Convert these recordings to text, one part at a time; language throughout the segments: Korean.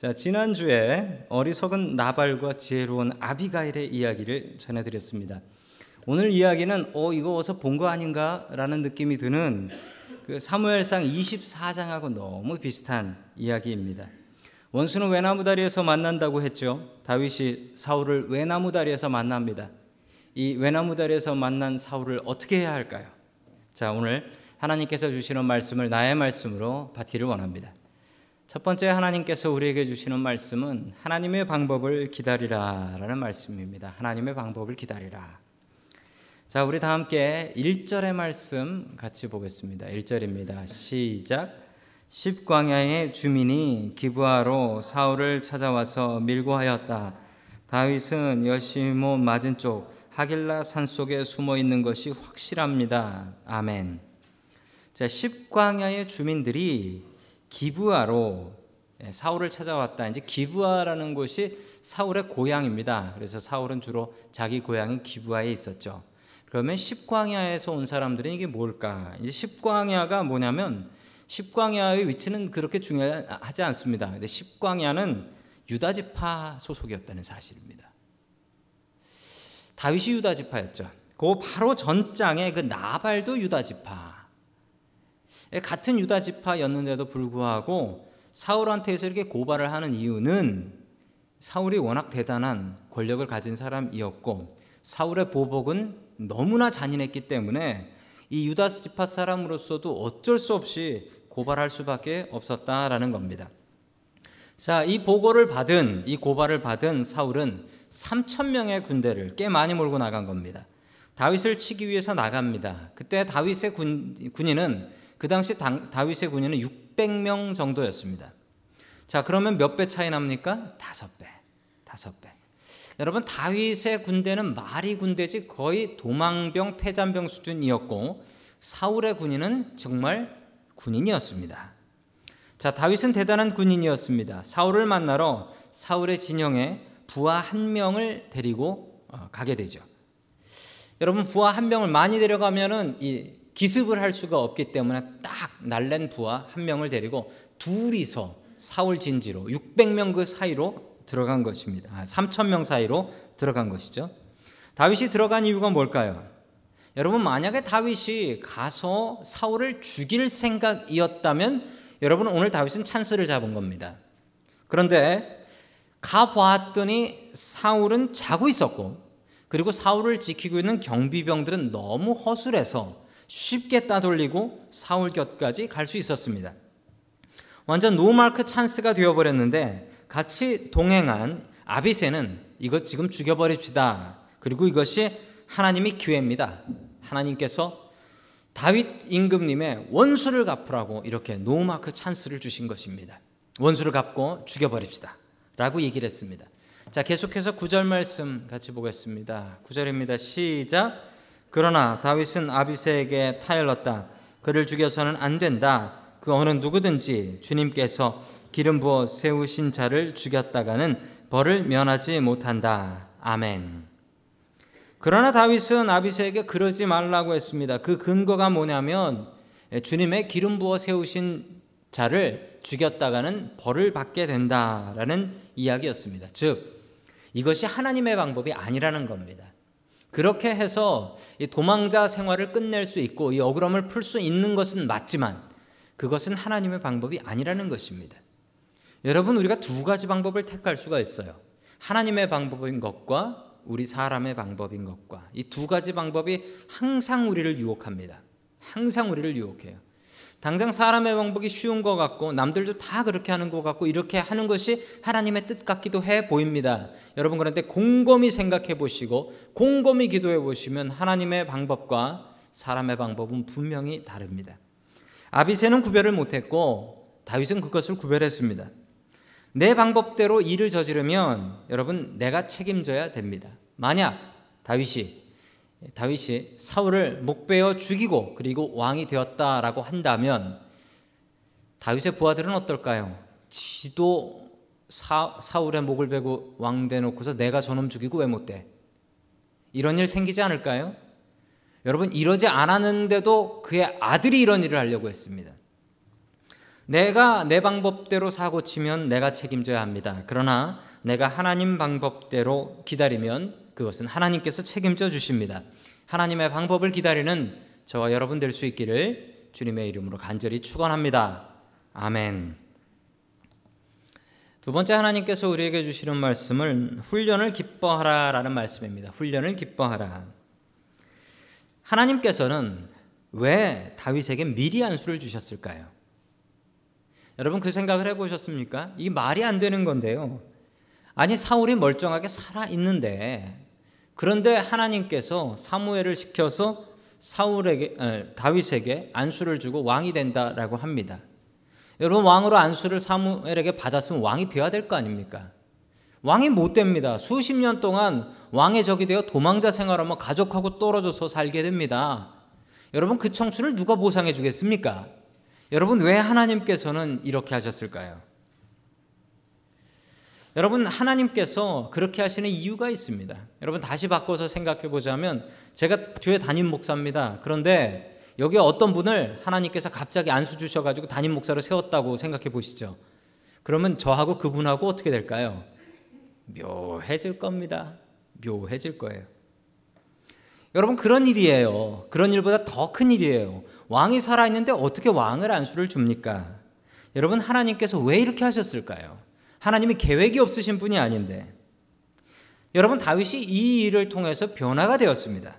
자, 지난주에 어리석은 나발과 지혜로운 아비가일의 이야기를 전해드렸습니다. 오늘 이야기는 어 이거 어서 본 거 아닌가라는 느낌이 드는 그 사무엘상 24장하고 너무 비슷한 이야기입니다. 원수는 외나무 다리에서 만난다고 했죠. 다윗이 사울을 외나무 다리에서 만납니다. 이 외나무 다리에서 만난 사울을 어떻게 해야 할까요? 자, 오늘 하나님께서 주시는 말씀을 나의 말씀으로 받기를 원합니다. 첫 번째 하나님께서 우리에게 주시는 말씀은 하나님의 방법을 기다리라라는 말씀입니다. 하나님의 방법을 기다리라. 자, 우리 다 함께 1절의 말씀 같이 보겠습니다. 1절입니다. 시작. 십광야의 주민이 기부하로 사울을 찾아와서 밀고 하였다. 다윗은 여시몬 맞은 쪽 하길라 산 속에 숨어 있는 것이 확실합니다. 아멘. 자, 십광야의 주민들이 기부하로 예, 사울을 찾아왔다. 이제 기부하라는 곳이 사울의 고향입니다. 그래서 사울은 주로 자기 고향인 기부하에 있었죠. 그러면 십광야에서 온 사람들은 이게 뭘까? 이제 십광야가 뭐냐면 십광야의 위치는 그렇게 중요하지 않습니다. 근데 십광야는 유다 지파 소속이었다는 사실입니다. 다윗이 유다 지파였죠. 그 바로 전장에 그 나발도 유다 지파. 예, 같은 유다 지파였는데도 불구하고 사울한테서 이렇게 고발을 하는 이유는 사울이 워낙 대단한 권력을 가진 사람이었고 사울의 보복은 너무나 잔인했기 때문에 이 유다 지파 사람으로서도 어쩔 수 없이 고발할 수밖에 없었다라는 겁니다. 자, 이 보고를 받은 이 고발을 받은 사울은 3천 명의 군대를 꽤 많이 몰고 나간 겁니다. 다윗을 치기 위해서 나갑니다. 그때 다윗의 군, 군인은 그 당시 다 윗의 군인은 600명 정도였습니다. 자, 그러면 몇 배 차이 납니까? 다섯 배. 다섯 배. 여러분, 다윗의 군대는 말이 군대지 거의 도망병, 패잔병 수준이었고, 사울의 군인은 정말 군인이었습니다. 자, 다윗은 대단한 군인이었습니다. 사울을 만나러 사울의 진영에 부하 한 명을 데리고 어, 가게 되죠. 여러분, 부하 한 명을 많이 데려가면은 이 기습을 할 수가 없기 때문에 딱 날랜 부하 한 명을 데리고 둘이서 사울 진지로 600명 그 사이로 들어간 것입니다. 아, 3천 명 사이로 들어간 것이죠. 다윗이 들어간 이유가 뭘까요? 여러분 만약에 다윗이 가서 사울을 죽일 생각이었다면 여러분 오늘 다윗은 찬스를 잡은 겁니다. 그런데 가 보았더니 사울은 자고 있었고 그리고 사울을 지키고 있는 경비병들은 너무 허술해서 쉽게 따돌리고 사울 곁까지 갈 수 있었습니다. 완전 노마크 찬스가 되어버렸는데 같이 동행한 아비새는 이것 지금 죽여버립시다. 그리고 이것이 하나님이 기회입니다. 하나님께서 다윗 임금님의 원수를 갚으라고 이렇게 노마크 찬스를 주신 것입니다. 원수를 갚고 죽여버립시다. 라고 얘기를 했습니다. 자, 계속해서 구절 말씀 같이 보겠습니다. 구절입니다 시작. 그러나 다윗은 아비세에게 타일렀다. 그를 죽여서는 안 된다. 그 어느 누구든지 주님께서 기름 부어 세우신 자를 죽였다가는 벌을 면하지 못한다. 아멘. 그러나 다윗은 아비세에게 그러지 말라고 했습니다. 그 근거가 뭐냐면 주님의 기름 부어 세우신 자를 죽였다가는 벌을 받게 된다라는 이야기였습니다. 즉 이것이 하나님의 방법이 아니라는 겁니다. 그렇게 해서 도망자 생활을 끝낼 수 있고 이 억울함을 풀 수 있는 것은 맞지만 그것은 하나님의 방법이 아니라는 것입니다. 여러분 우리가 두 가지 방법을 택할 수가 있어요. 하나님의 방법인 것과 우리 사람의 방법인 것과 이 두 가지 방법이 항상 우리를 유혹합니다. 항상 우리를 유혹해요. 당장 사람의 방법이 쉬운 것 같고 남들도 다 그렇게 하는 것 같고 이렇게 하는 것이 하나님의 뜻 같기도 해 보입니다. 여러분 그런데 곰곰이 생각해 보시고 곰곰이 기도해 보시면 하나님의 방법과 사람의 방법은 분명히 다릅니다. 아비세는 구별을 못했고 다윗은 그것을 구별했습니다. 내 방법대로 일을 저지르면 여러분 내가 책임져야 됩니다. 만약 다윗이 다윗이 사울을 목베어 죽이고 그리고 왕이 되었다라고 한다면 다윗의 부하들은 어떨까요? 지도 사, 사울의 목을 베고 왕 돼놓고서 내가 저놈 죽이고 왜 못 돼? 이런 일 생기지 않을까요? 여러분 이러지 않았는데도 그의 아들이 이런 일을 하려고 했습니다. 내가 내 방법대로 사고 치면 내가 책임져야 합니다. 그러나 내가 하나님 방법대로 기다리면 그것은 하나님께서 책임져 주십니다. 하나님의 방법을 기다리는 저와 여러분 될 수 있기를 주님의 이름으로 간절히 축원합니다. 아멘. 두 번째 하나님께서 우리에게 주시는 말씀은 훈련을 기뻐하라라는 말씀입니다. 훈련을 기뻐하라. 하나님께서는 왜 다윗에게 미리 안수를 주셨을까요? 여러분 그 생각을 해 보셨습니까? 이 말이 안 되는 건데요. 아니 사울이 멀쩡하게 살아 있는데 그런데 하나님께서 사무엘을 시켜서 사울에게 에, 다윗에게 안수를 주고 왕이 된다라고 합니다. 여러분 왕으로 안수를 사무엘에게 받았으면 왕이 되어야 될 거 아닙니까? 왕이 못 됩니다. 수십 년 동안 왕의 적이 되어 도망자 생활하며 가족하고 떨어져서 살게 됩니다. 여러분 그 청춘을 누가 보상해 주겠습니까? 여러분 왜 하나님께서는 이렇게 하셨을까요? 여러분 하나님께서 그렇게 하시는 이유가 있습니다. 여러분 다시 바꿔서 생각해 보자면 제가 교회 담임 목사입니다. 그런데 여기 어떤 분을 하나님께서 갑자기 안수 주셔 가지고 담임 목사로 세웠다고 생각해 보시죠. 그러면 저하고 그분하고 어떻게 될까요? 묘해질 겁니다. 묘해질 거예요. 여러분 그런 일이에요. 그런 일보다 더 큰 일이에요. 왕이 살아 있는데 어떻게 왕을 안수를 줍니까? 여러분 하나님께서 왜 이렇게 하셨을까요? 하나님이 계획이 없으신 분이 아닌데. 여러분 다윗이 이 일을 통해서 변화가 되었습니다.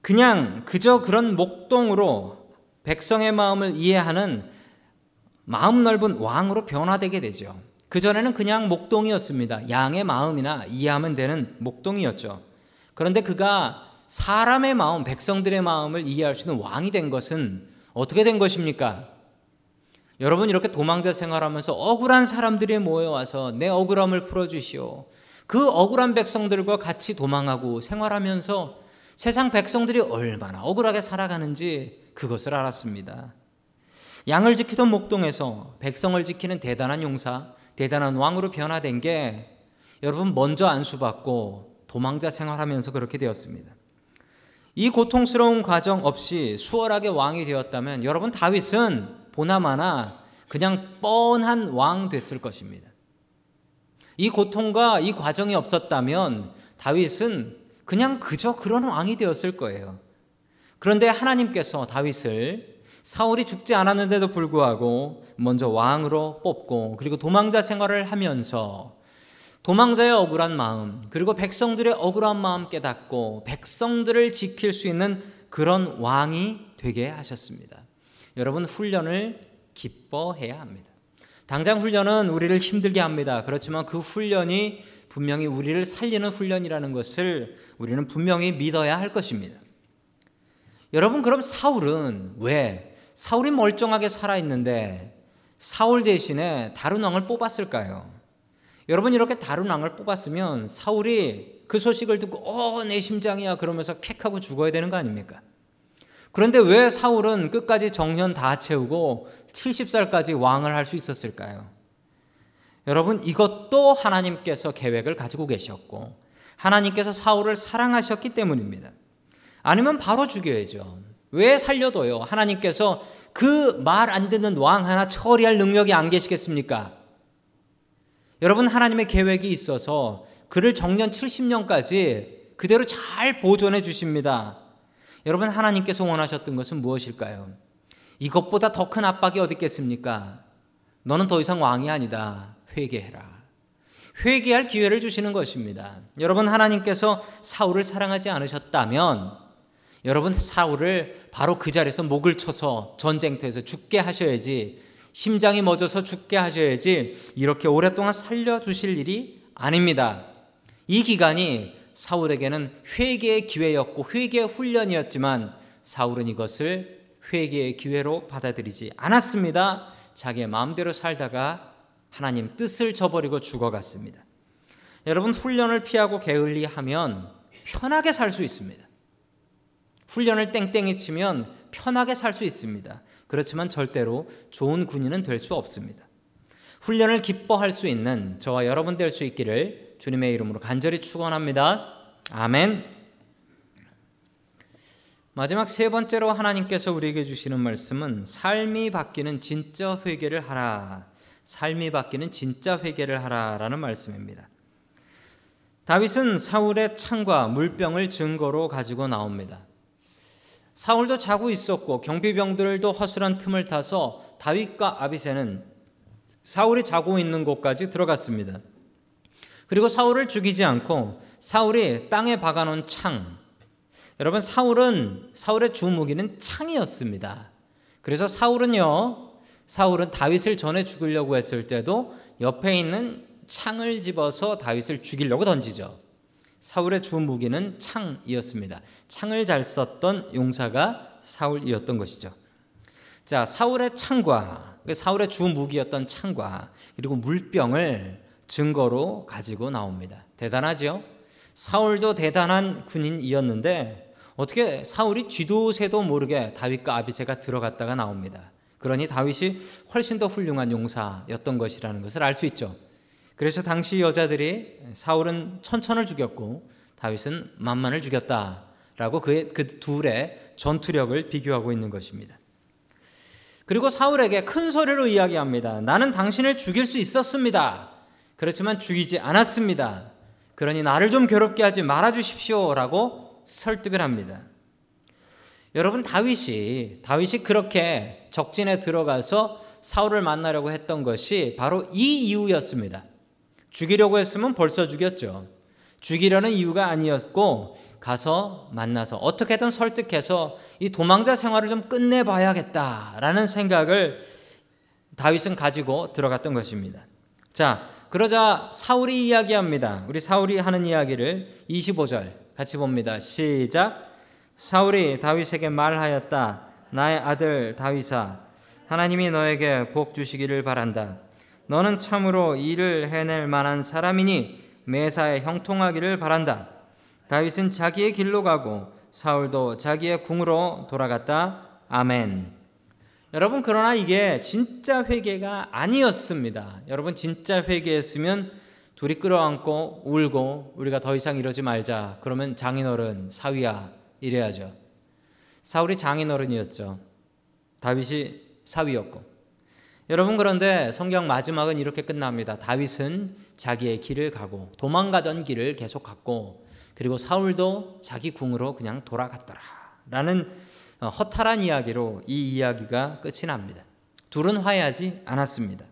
그냥 그저 그런 목동으로 백성의 마음을 이해하는 마음 넓은 왕으로 변화되게 되죠. 그전에는 그냥 목동이었습니다. 양의 마음이나 이해하면 되는 목동이었죠. 그런데 그가 사람의 마음, 백성들의 마음을 이해할 수 있는 왕이 된 것은 어떻게 된 것입니까? 여러분 이렇게 도망자 생활하면서 억울한 사람들이 모여와서 내 억울함을 풀어주시오. 그 억울한 백성들과 같이 도망하고 생활하면서 세상 백성들이 얼마나 억울하게 살아가는지 그것을 알았습니다. 양을 지키던 목동에서 백성을 지키는 대단한 용사, 대단한 왕으로 변화된 게 여러분 먼저 안수받고 도망자 생활하면서 그렇게 되었습니다. 이 고통스러운 과정 없이 수월하게 왕이 되었다면 여러분 다윗은 보나마나 그냥 뻔한 왕 됐을 것입니다. 이 고통과 이 과정이 없었다면 다윗은 그냥 그저 그런 왕이 되었을 거예요. 그런데 하나님께서 다윗을 사울이 죽지 않았는데도 불구하고 먼저 왕으로 뽑고 그리고 도망자 생활을 하면서 도망자의 억울한 마음 그리고 백성들의 억울한 마음 깨닫고 백성들을 지킬 수 있는 그런 왕이 되게 하셨습니다. 여러분 훈련을 기뻐해야 합니다. 당장 훈련은 우리를 힘들게 합니다. 그렇지만 그 훈련이 분명히 우리를 살리는 훈련이라는 것을 우리는 분명히 믿어야 할 것입니다. 여러분 그럼 사울은 왜 사울이 멀쩡하게 살아 있는데 사울 대신에 다른 왕을 뽑았을까요? 여러분 이렇게 다른 왕을 뽑았으면 사울이 그 소식을 듣고 어 내 심장이야 그러면서 킥하고 죽어야 되는 거 아닙니까? 그런데 왜 사울은 끝까지 정년 다 채우고 70살까지 왕을 할 수 있었을까요? 여러분 이것도 하나님께서 계획을 가지고 계셨고 하나님께서 사울을 사랑하셨기 때문입니다. 아니면 바로 죽여야죠. 왜 살려둬요? 하나님께서 그 말 안 듣는 왕 하나 처리할 능력이 안 계시겠습니까? 여러분 하나님의 계획이 있어서 그를 정년 70년까지 그대로 잘 보존해 주십니다. 여러분 하나님께서 원하셨던 것은 무엇일까요? 이것보다 더 큰 압박이 어디 있겠습니까? 너는 더 이상 왕이 아니다. 회개해라. 회개할 기회를 주시는 것입니다. 여러분 하나님께서 사울을 사랑하지 않으셨다면 여러분 사울을 바로 그 자리에서 목을 쳐서 전쟁터에서 죽게 하셔야지 심장이 멎어서 죽게 하셔야지 이렇게 오랫동안 살려 주실 일이 아닙니다. 이 기간이 사울에게는 회개의 기회였고 회개의 훈련이었지만 사울은 이것을 회개의 기회로 받아들이지 않았습니다. 자기의 마음대로 살다가 하나님 뜻을 저버리고 죽어갔습니다. 여러분 훈련을 피하고 게을리하면 편하게 살 수 있습니다. 훈련을 땡땡이 치면 편하게 살 수 있습니다. 그렇지만 절대로 좋은 군인은 될 수 없습니다. 훈련을 기뻐할 수 있는 저와 여러분 될 수 있기를 주님의 이름으로 간절히 축원합니다. 아멘. 마지막 세 번째로 하나님께서 우리에게 주시는 말씀은 삶이 바뀌는 진짜 회개를 하라. 삶이 바뀌는 진짜 회개를 하라라는 말씀입니다. 다윗은 사울의 창과 물병을 증거로 가지고 나옵니다. 사울도 자고 있었고 경비병들도 허술한 틈을 타서 다윗과 아비세는 사울이 자고 있는 곳까지 들어갔습니다. 그리고 사울을 죽이지 않고 사울이 땅에 박아놓은 창. 여러분 사울은 사울의 주 무기는 창이었습니다. 그래서 사울은요. 사울은 다윗을 전에 죽이려고 했을 때도 옆에 있는 창을 집어서 다윗을 죽이려고 던지죠. 사울의 주 무기는 창이었습니다. 창을 잘 썼던 용사가 사울이었던 것이죠. 자, 사울의 창과 그 사울의 주 무기였던 창과 그리고 물병을 증거로 가지고 나옵니다. 대단하죠? 사울도 대단한 군인이었는데 어떻게 사울이 쥐도 새도 모르게 다윗과 아비세가 들어갔다가 나옵니다. 그러니 다윗이 훨씬 더 훌륭한 용사였던 것이라는 것을 알 수 있죠. 그래서 당시 여자들이 사울은 천천을 죽였고 다윗은 만만을 죽였다라고 그의 그 둘의 전투력을 비교하고 있는 것입니다. 그리고 사울에게 큰 소리로 이야기합니다. 나는 당신을 죽일 수 있었습니다. 그렇지만 죽이지 않았습니다. 그러니 나를 좀 괴롭게 하지 말아 주십시오라고 설득을 합니다. 여러분 다윗이 다윗이 그렇게 적진에 들어가서 사울을 만나려고 했던 것이 바로 이 이유였습니다. 죽이려고 했으면 벌써 죽였죠. 죽이려는 이유가 아니었고 가서 만나서 어떻게든 설득해서 이 도망자 생활을 좀 끝내봐야겠다라는 생각을 다윗은 가지고 들어갔던 것입니다. 자, 그러자 사울이 이야기합니다. 우리 사울이 하는 이야기를 25절 같이 봅니다. 시작. 사울이 다윗에게 말하였다. 나의 아들 다윗아, 하나님이 너에게 복 주시기를 바란다. 너는 참으로 일을 해낼 만한 사람이니 매사에 형통하기를 바란다. 다윗은 자기의 길로 가고 사울도 자기의 궁으로 돌아갔다. 아멘. 여러분 그러나 이게 진짜 회개가 아니었습니다. 여러분 진짜 회개했으면 둘이 끌어안고 울고 우리가 더 이상 이러지 말자. 그러면 장인어른 사위야 이래야죠. 사울이 장인어른이었죠. 다윗이 사위였고 여러분 그런데 성경 마지막은 이렇게 끝납니다. 다윗은 자기의 길을 가고 도망가던 길을 계속 갔고 그리고 사울도 자기 궁으로 그냥 돌아갔더라. 라는 어, 허탈한 이야기로 이 이야기가 끝이 납니다. 둘은 화해하지 않았습니다.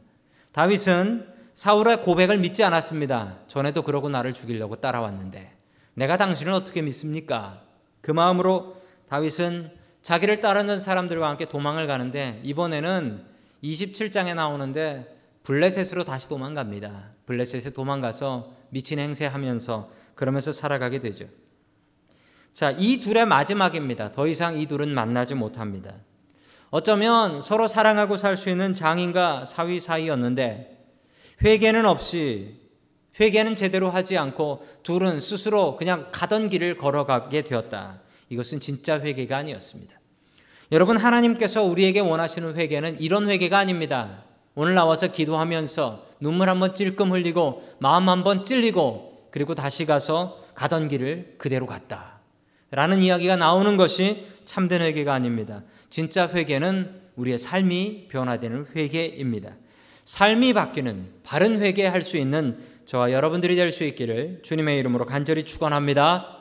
다윗은 사울의 고백을 믿지 않았습니다. 전에도 그러고 나를 죽이려고 따라왔는데 내가 당신을 어떻게 믿습니까? 그 마음으로 다윗은 자기를 따르는 사람들과 함께 도망을 가는데 이번에는 27장에 나오는데 블레셋으로 다시 도망갑니다. 블레셋에 도망가서 미친 행세하면서 그러면서 살아가게 되죠. 자, 이 둘의 마지막입니다. 더 이상 이 둘은 만나지 못합니다. 어쩌면 서로 사랑하고 살 수 있는 장인과 사위 사이였는데 회개는 없이 회개는 제대로 하지 않고 둘은 스스로 그냥 가던 길을 걸어가게 되었다. 이것은 진짜 회개가 아니었습니다. 여러분 하나님께서 우리에게 원하시는 회개는 이런 회개가 아닙니다. 오늘 나와서 기도하면서 눈물 한번 찔끔 흘리고 마음 한번 찔리고 그리고 다시 가서 가던 길을 그대로 갔다. 라는 이야기가 나오는 것이 참된 회개가 아닙니다. 진짜 회개는 우리의 삶이 변화되는 회개입니다. 삶이 바뀌는 바른 회개할 수 있는 저와 여러분들이 될 수 있기를 주님의 이름으로 간절히 축원합니다.